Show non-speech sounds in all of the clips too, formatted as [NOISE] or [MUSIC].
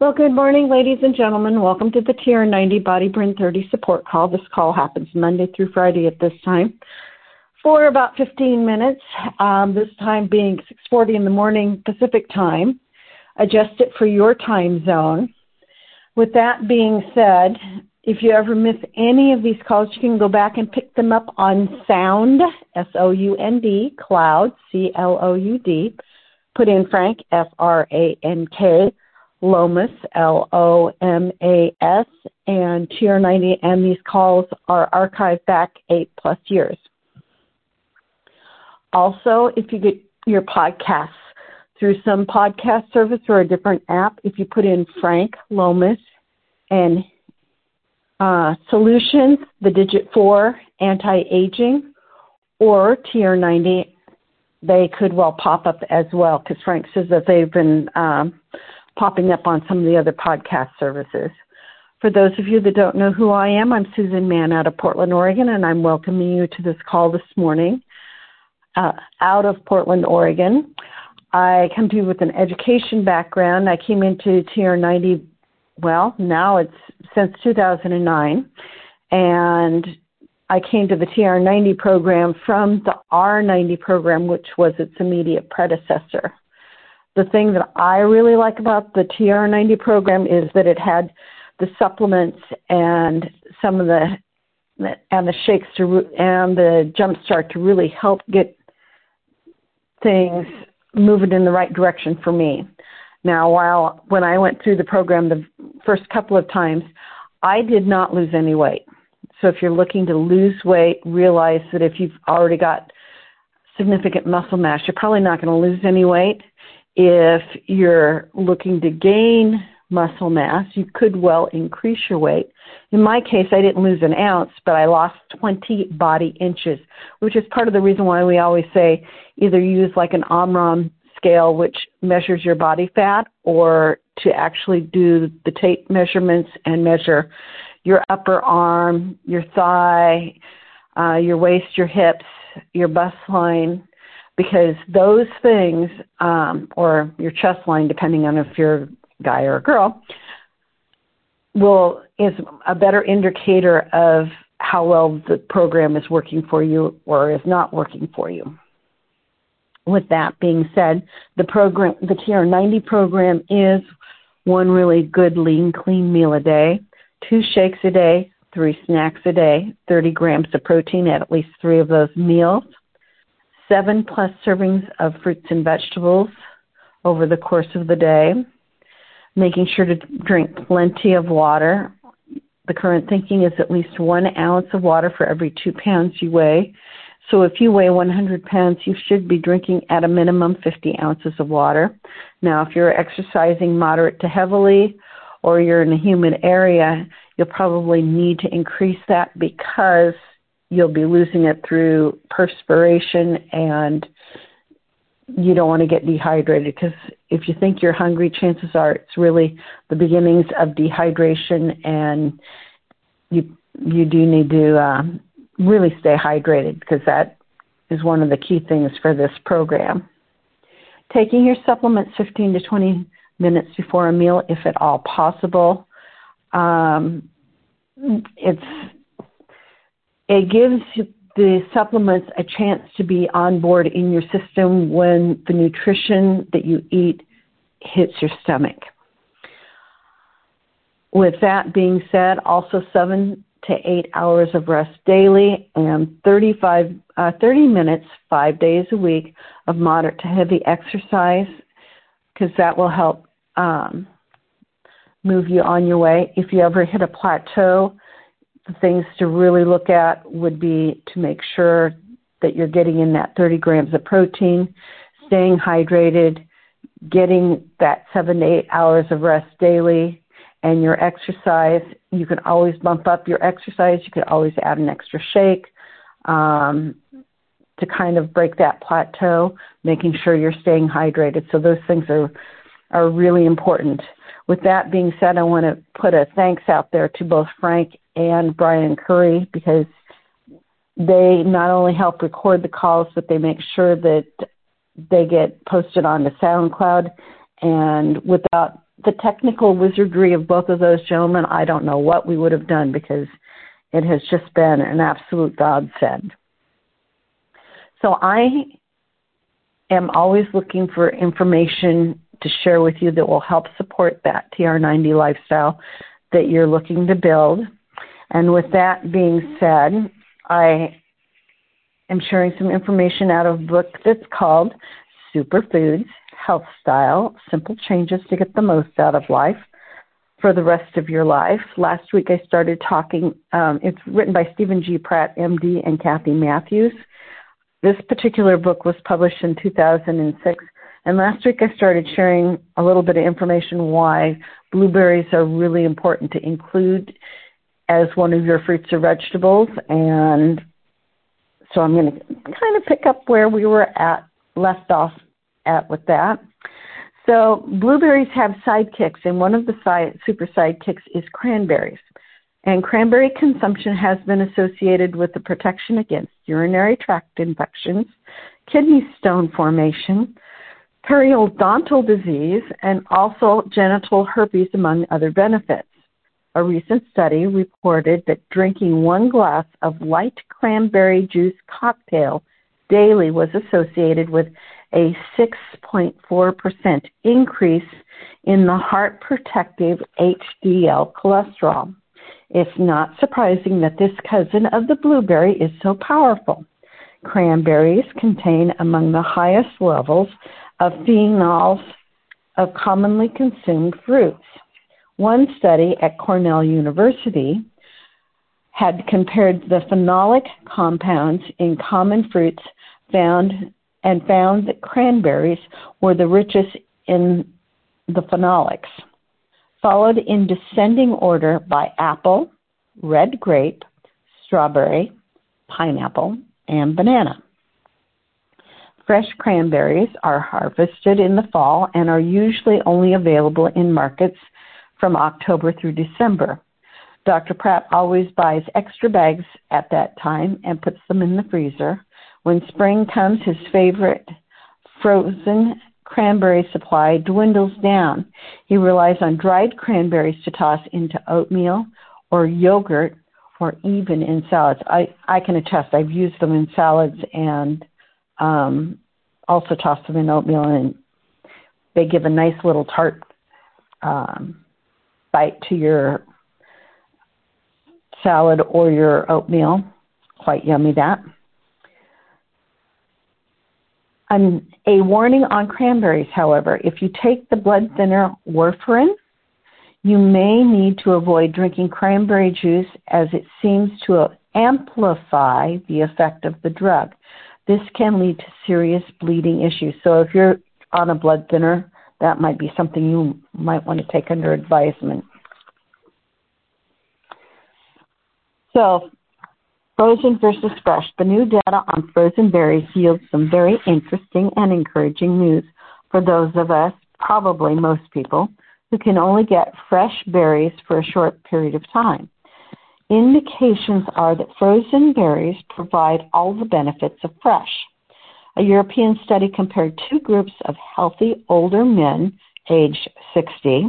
Well, good morning, ladies and gentlemen. Welcome to the TR90 Body Burn 30 support call. This call happens Monday through Friday at this time for about 15 minutes. Um, this time being 6:40 in the morning Pacific time. Adjust it for your time zone. With that being said, if you ever miss any of these calls, you can go back and pick them up on Sound, S O U N D, Cloud, C L O U D. Put in Frank, F R A N K, Lomas, L O M A S, and TR90, and these calls are archived back eight plus years. Also, if you get your podcasts through some podcast service or a different app, if you put in Frank Lomas and uh, Solutions, the digit four, anti aging, or TR90, they could well pop up as well because Frank says that they've been um, popping up on some of the other podcast services. For those of you that don't know who I am, I'm Susan Mann out of Portland, Oregon, and I'm welcoming you to this call this morning uh, out of Portland, Oregon. I come to you with an education background. I came into TR90 well, now it's since 2009. And I came to the TR90 program from the R90 program, which was its immediate predecessor. The thing that I really like about the TR90 program is that it had the supplements and some of the and the shakes to and the jumpstart to really help get things moving in the right direction for me. Now, while when I went through the program the first couple of times, I did not lose any weight. So if you're looking to lose weight, realize that if you've already got significant muscle mass, you're probably not going to lose any weight. If you're looking to gain muscle mass, you could well increase your weight. In my case, I didn't lose an ounce, but I lost 20 body inches, which is part of the reason why we always say either use like an Omron scale, which measures your body fat, or to actually do the tape measurements and measure your upper arm, your thigh, uh, your waist, your hips, your bust line, because those things, um, or your chest line, depending on if you're a guy or a girl, will is a better indicator of how well the program is working for you or is not working for you. With that being said, the program, the TR90 program is one really good lean clean meal a day, two shakes a day, three snacks a day, 30 grams of protein at at least three of those meals, seven plus servings of fruits and vegetables over the course of the day, making sure to drink plenty of water. The current thinking is at least one ounce of water for every two pounds you weigh. So if you weigh 100 pounds, you should be drinking at a minimum 50 ounces of water. Now, if you're exercising moderate to heavily or you're in a humid area, you'll probably need to increase that because you'll be losing it through perspiration and you don't want to get dehydrated because if you think you're hungry, chances are it's really the beginnings of dehydration and you you do need to uh, really stay hydrated because that is one of the key things for this program. Taking your supplements 15 to 20 minutes before a meal, if at all possible. Um, it's it gives the supplements a chance to be on board in your system when the nutrition that you eat hits your stomach. With that being said, also seven to eight hours of rest daily and 35, uh, 30 minutes, five days a week of moderate to heavy exercise because that will help um, move you on your way. If you ever hit a plateau, the things to really look at would be to make sure that you're getting in that 30 grams of protein, staying hydrated, getting that seven to eight hours of rest daily, and your exercise. You can always bump up your exercise. You could always add an extra shake um, to kind of break that plateau, making sure you're staying hydrated. So those things are are really important. With that being said, I want to put a thanks out there to both Frank and Brian Curry because they not only help record the calls, but they make sure that they get posted on the SoundCloud. And without the technical wizardry of both of those gentlemen, I don't know what we would have done because it has just been an absolute godsend. So I am always looking for information to share with you that will help support that TR90 lifestyle that you're looking to build. And with that being said, I am sharing some information out of a book that's called Superfoods Health Style Simple Changes to Get the Most Out of Life for the Rest of Your Life. Last week I started talking, um, it's written by Steven G. Pratt, MD, and Kathy Matthews. This particular book was published in 2006. And last week I started sharing a little bit of information why blueberries are really important to include as one of your fruits or vegetables. And so I'm going to kind of pick up where we were at, left off at with that. So blueberries have sidekicks, and one of the side, super sidekicks is cranberries. And cranberry consumption has been associated with the protection against urinary tract infections, kidney stone formation, periodontal disease, and also genital herpes, among other benefits. A recent study reported that drinking one glass of light cranberry juice cocktail daily was associated with a 6.4% increase in the heart protective HDL cholesterol. It's not surprising that this cousin of the blueberry is so powerful. Cranberries contain among the highest levels of phenols of commonly consumed fruits. One study at Cornell University had compared the phenolic compounds in common fruits found and found that cranberries were the richest in the phenolics followed in descending order by apple, red grape, strawberry, pineapple, and banana. Fresh cranberries are harvested in the fall and are usually only available in markets from October through December. Dr. Pratt always buys extra bags at that time and puts them in the freezer. When spring comes, his favorite frozen cranberry supply dwindles down. He relies on dried cranberries to toss into oatmeal or yogurt or even in salads. I, I can attest, I've used them in salads and um, also tossed them in oatmeal, and they give a nice little tart um, bite to your salad or your oatmeal. Quite yummy, that. An, a warning on cranberries, however, if you take the blood thinner warfarin, you may need to avoid drinking cranberry juice as it seems to amplify the effect of the drug. This can lead to serious bleeding issues. So if you're on a blood thinner, that might be something you might want to take under advisement. So Frozen versus fresh. The new data on frozen berries yields some very interesting and encouraging news for those of us, probably most people, who can only get fresh berries for a short period of time. Indications are that frozen berries provide all the benefits of fresh. A European study compared two groups of healthy older men aged 60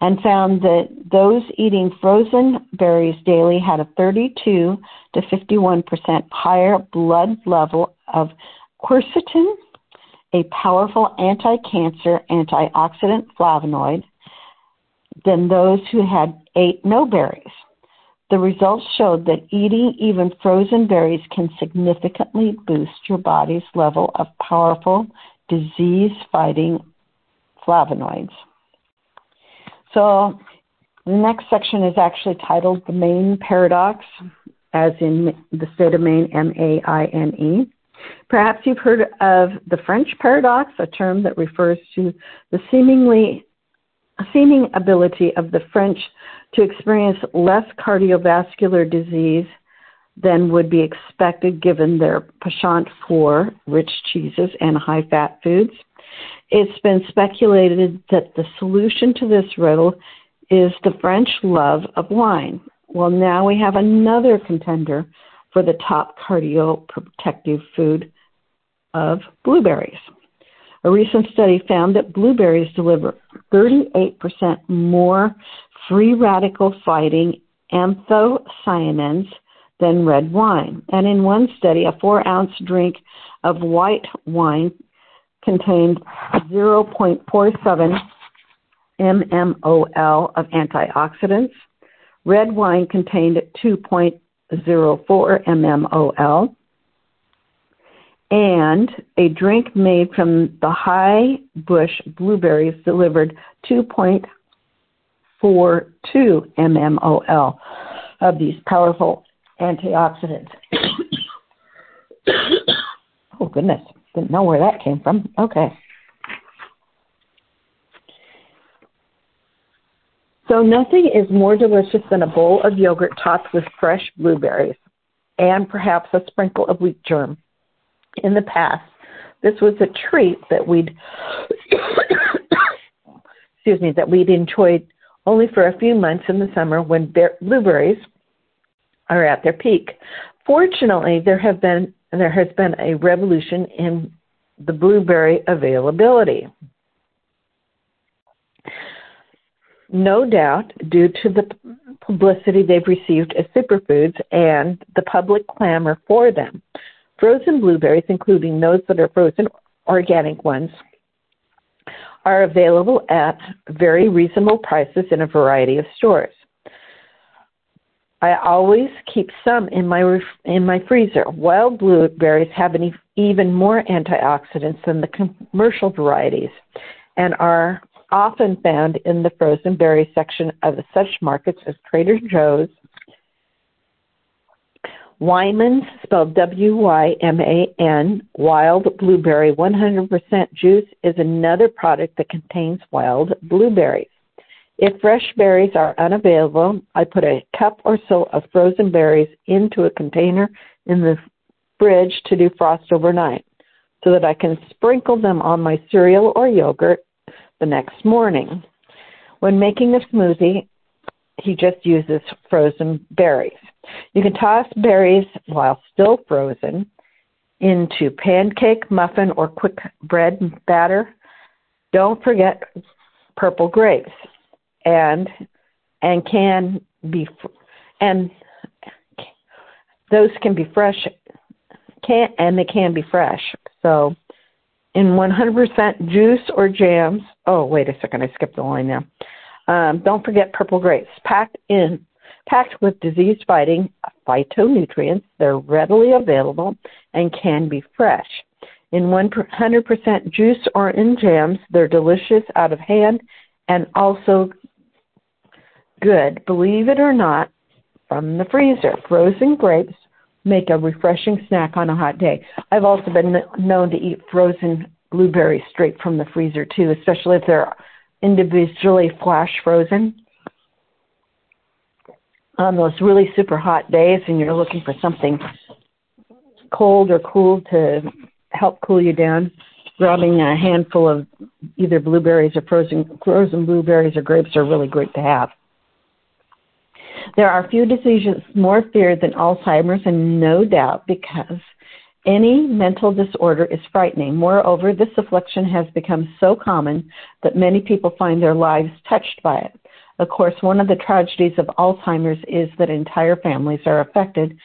and found that those eating frozen berries daily had a 32 to 51% higher blood level of quercetin, a powerful anti-cancer antioxidant flavonoid, than those who had ate no berries. The results showed that eating even frozen berries can significantly boost your body's level of powerful disease fighting flavonoids. So the next section is actually titled The Maine Paradox, as in the state of Maine, M A I N E. Perhaps you've heard of the French paradox, a term that refers to the seemingly seeming ability of the French to experience less cardiovascular disease than would be expected given their penchant for rich cheeses and high fat foods. It's been speculated that the solution to this riddle is the French love of wine. Well, now we have another contender for the top cardioprotective food of blueberries. A recent study found that blueberries deliver 38% more free radical fighting anthocyanins than red wine. And in one study, a four ounce drink of white wine contained 0.47 mmol of antioxidants. Red wine contained 2.04 mmol. And a drink made from the high bush blueberries delivered 2.42 mmol of these powerful antioxidants. [COUGHS] oh, goodness. Didn't know where that came from. Okay. So, nothing is more delicious than a bowl of yogurt topped with fresh blueberries and perhaps a sprinkle of wheat germ. In the past, this was a treat that we'd [COUGHS] excuse me that we'd enjoyed only for a few months in the summer when blueberries are at their peak. Fortunately, there have been there has been a revolution in the blueberry availability. No doubt, due to the publicity they've received as superfoods and the public clamor for them. Frozen blueberries, including those that are frozen organic ones, are available at very reasonable prices in a variety of stores. I always keep some in my in my freezer. Wild blueberries have an, even more antioxidants than the commercial varieties, and are often found in the frozen berry section of such markets as Trader Joe's. Wyman's, spelled W Y M A N, wild blueberry 100% juice is another product that contains wild blueberries. If fresh berries are unavailable, I put a cup or so of frozen berries into a container in the fridge to do frost overnight so that I can sprinkle them on my cereal or yogurt the next morning. When making a smoothie, he just uses frozen berries. You can toss berries while still frozen into pancake, muffin, or quick bread batter. Don't forget purple grapes and and can be and those can be fresh can and they can be fresh. So in 100% juice or jams. Oh, wait a second, I skipped the line now. Um, don't forget purple grapes, packed in, packed with disease-fighting phytonutrients. They're readily available and can be fresh. In 100% juice or in jams, they're delicious out of hand and also good, believe it or not, from the freezer. Frozen grapes make a refreshing snack on a hot day. I've also been known to eat frozen blueberries straight from the freezer too, especially if they're individually flash frozen. On those really super hot days and you're looking for something cold or cool to help cool you down, grabbing a handful of either blueberries or frozen frozen blueberries or grapes are really great to have. There are few diseases more feared than Alzheimer's, and no doubt because any mental disorder is frightening. Moreover, this affliction has become so common that many people find their lives touched by it. Of course, one of the tragedies of Alzheimer's is that entire families are affected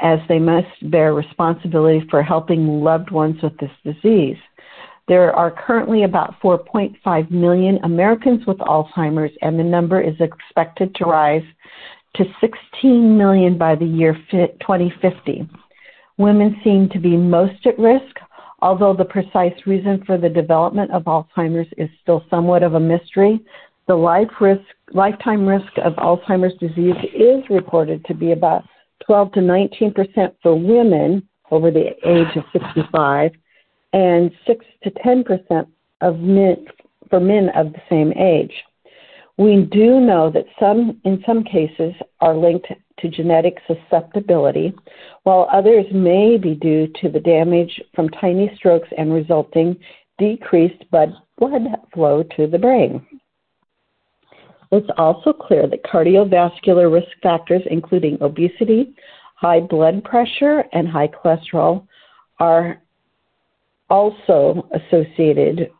as they must bear responsibility for helping loved ones with this disease. There are currently about 4.5 million Americans with Alzheimer's, and the number is expected to rise to 16 million by the year 2050. Women seem to be most at risk, although the precise reason for the development of Alzheimer's is still somewhat of a mystery. The life risk, lifetime risk of Alzheimer's disease is reported to be about 12 to 19 percent for women over the age of 65, and 6 to 10 percent of men for men of the same age. We do know that some, in some cases, are linked to genetic susceptibility, while others may be due to the damage from tiny strokes and resulting decreased blood flow to the brain. It's also clear that cardiovascular risk factors, including obesity, high blood pressure, and high cholesterol, are also associated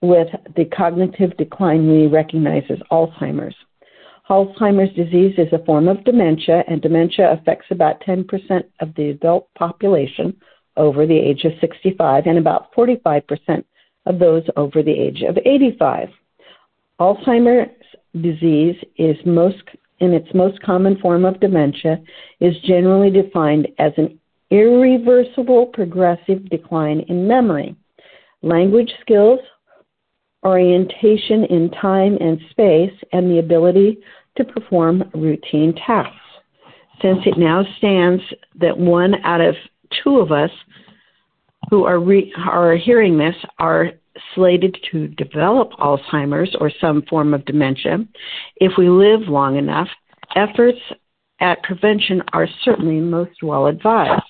with the cognitive decline we recognize as Alzheimer's. Alzheimer's disease is a form of dementia, and dementia affects about 10% of the adult population over the age of 65 and about 45% of those over the age of 85. Alzheimer's disease is most in its most common form of dementia is generally defined as an irreversible progressive decline in memory, language skills, orientation in time and space, and the ability to perform routine tasks. Since it now stands that one out of two of us who are, re- are hearing this are slated to develop Alzheimer's or some form of dementia, if we live long enough, efforts at prevention are certainly most well advised.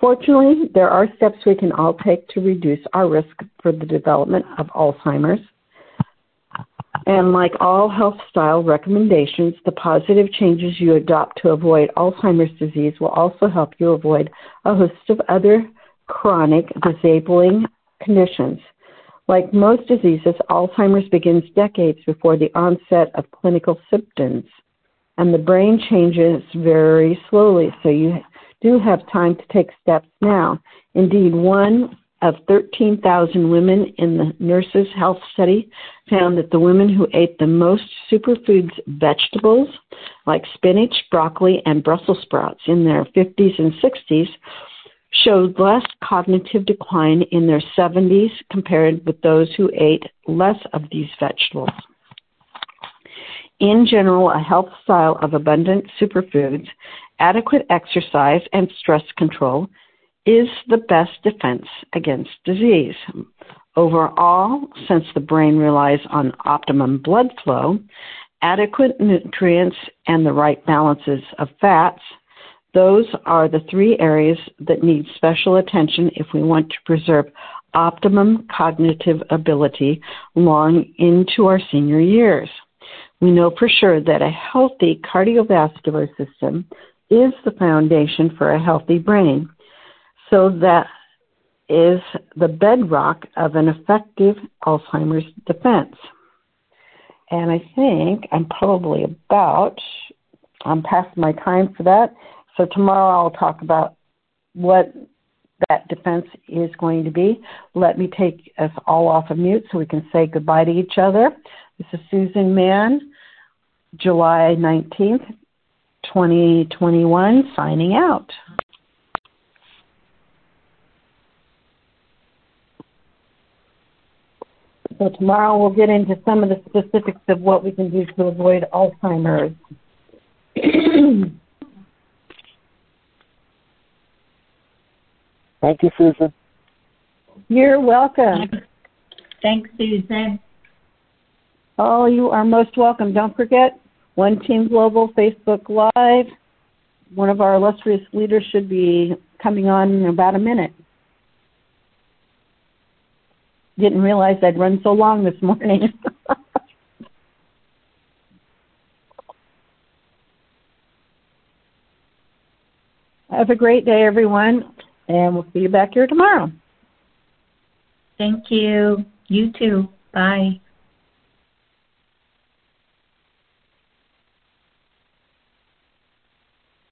Fortunately, there are steps we can all take to reduce our risk for the development of Alzheimer's. And like all health style recommendations, the positive changes you adopt to avoid Alzheimer's disease will also help you avoid a host of other chronic disabling conditions. Like most diseases, Alzheimer's begins decades before the onset of clinical symptoms, and the brain changes very slowly, so you do have time to take steps now. Indeed, one of 13,000 women in the Nurses Health Study found that the women who ate the most superfoods vegetables, like spinach, broccoli, and Brussels sprouts, in their 50s and 60s, showed less cognitive decline in their 70s compared with those who ate less of these vegetables. In general, a health style of abundant superfoods, adequate exercise, and stress control is the best defense against disease. Overall, since the brain relies on optimum blood flow, adequate nutrients, and the right balances of fats, those are the three areas that need special attention if we want to preserve optimum cognitive ability long into our senior years. We know for sure that a healthy cardiovascular system is the foundation for a healthy brain. So that is the bedrock of an effective Alzheimer's defense. And I think I'm probably about, I'm past my time for that. So tomorrow I'll talk about what that defense is going to be. Let me take us all off of mute so we can say goodbye to each other. This is Susan Mann, July 19th, 2021, signing out. So tomorrow we'll get into some of the specifics of what we can do to avoid Alzheimer's. [CLEARS THROAT] Thank you, Susan. You're welcome. Thanks, Susan. Oh, you are most welcome. Don't forget, One Team Global Facebook Live. One of our illustrious leaders should be coming on in about a minute. Didn't realize I'd run so long this morning. [LAUGHS] Have a great day, everyone. And we'll see you back here tomorrow. Thank you. You too. Bye.